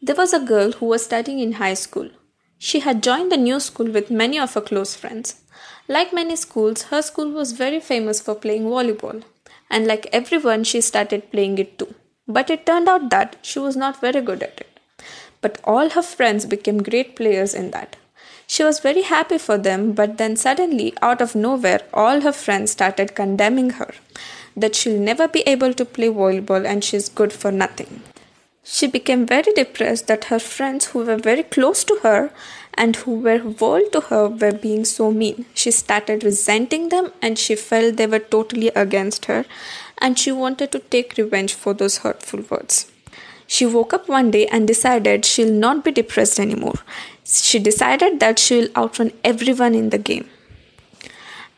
There was a girl who was studying in high school. She had joined the new school with many of her close friends. Like many schools, her school was very famous for playing volleyball, and like everyone, she started playing it too. But it turned out that she was not very good at it. But all her friends became great players in that. She was very happy for them, but then suddenly, out of nowhere, all her friends started condemning her that she'll never be able to play volleyball and she's good for nothing. She became very depressed that her friends, who were very close to her and who were world to her, were being so mean. She started resenting them and she felt they were totally against her and she wanted to take revenge for those hurtful words. She woke up one day and decided she'll not be depressed anymore. She decided that she'll outrun everyone in the game.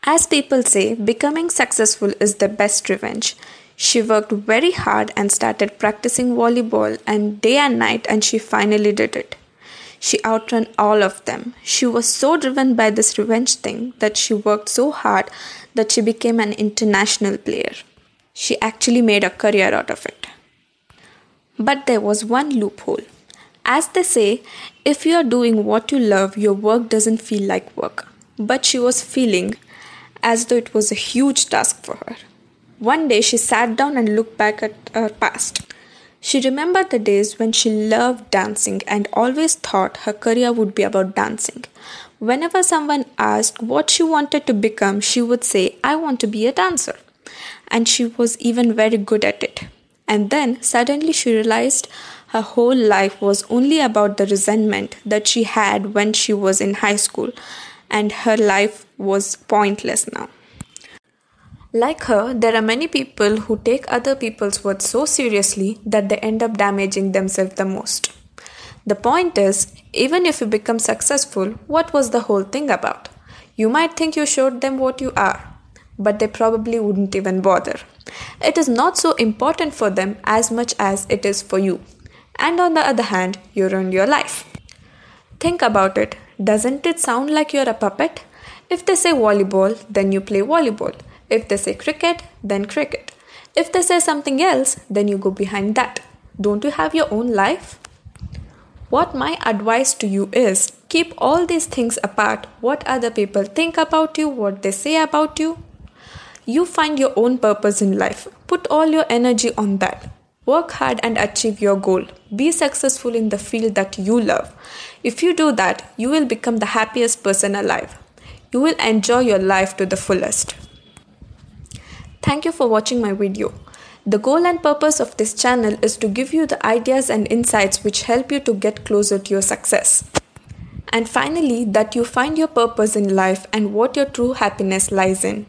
As people say, becoming successful is the best revenge. She worked very hard and started practicing volleyball and day and night and she finally did it. She outran all of them. She was so driven by this revenge thing that she worked so hard that she became an international player. She actually made a career out of it. But there was one loophole. As they say, if you are doing what you love, your work doesn't feel like work. But she was feeling as though it was a huge task for her. One day she sat down and looked back at her past. She remembered the days when she loved dancing and always thought her career would be about dancing. Whenever someone asked what she wanted to become, she would say, I want to be a dancer. And she was even very good at it. And then suddenly she realized her whole life was only about the resentment that she had when she was in high school, and her life was pointless now. Like her, there are many people who take other people's words so seriously that they end up damaging themselves the most. The point is, even if you become successful, what was the whole thing about? You might think you showed them what you are, but they probably wouldn't even bother. It is not so important for them as much as it is for you. And on the other hand, you ruined your life. Think about it. Doesn't it sound like you're a puppet? If they say volleyball, then you play volleyball. If they say cricket, then cricket. If they say something else, then you go behind that. Don't you have your own life? What my advice to you is keep all these things apart what other people think about you, what they say about you. You find your own purpose in life. Put all your energy on that. Work hard and achieve your goal. Be successful in the field that you love. If you do that, you will become the happiest person alive. You will enjoy your life to the fullest. Thank you for watching my video. The goal and purpose of this channel is to give you the ideas and insights which help you to get closer to your success. And finally, that you find your purpose in life and what your true happiness lies in.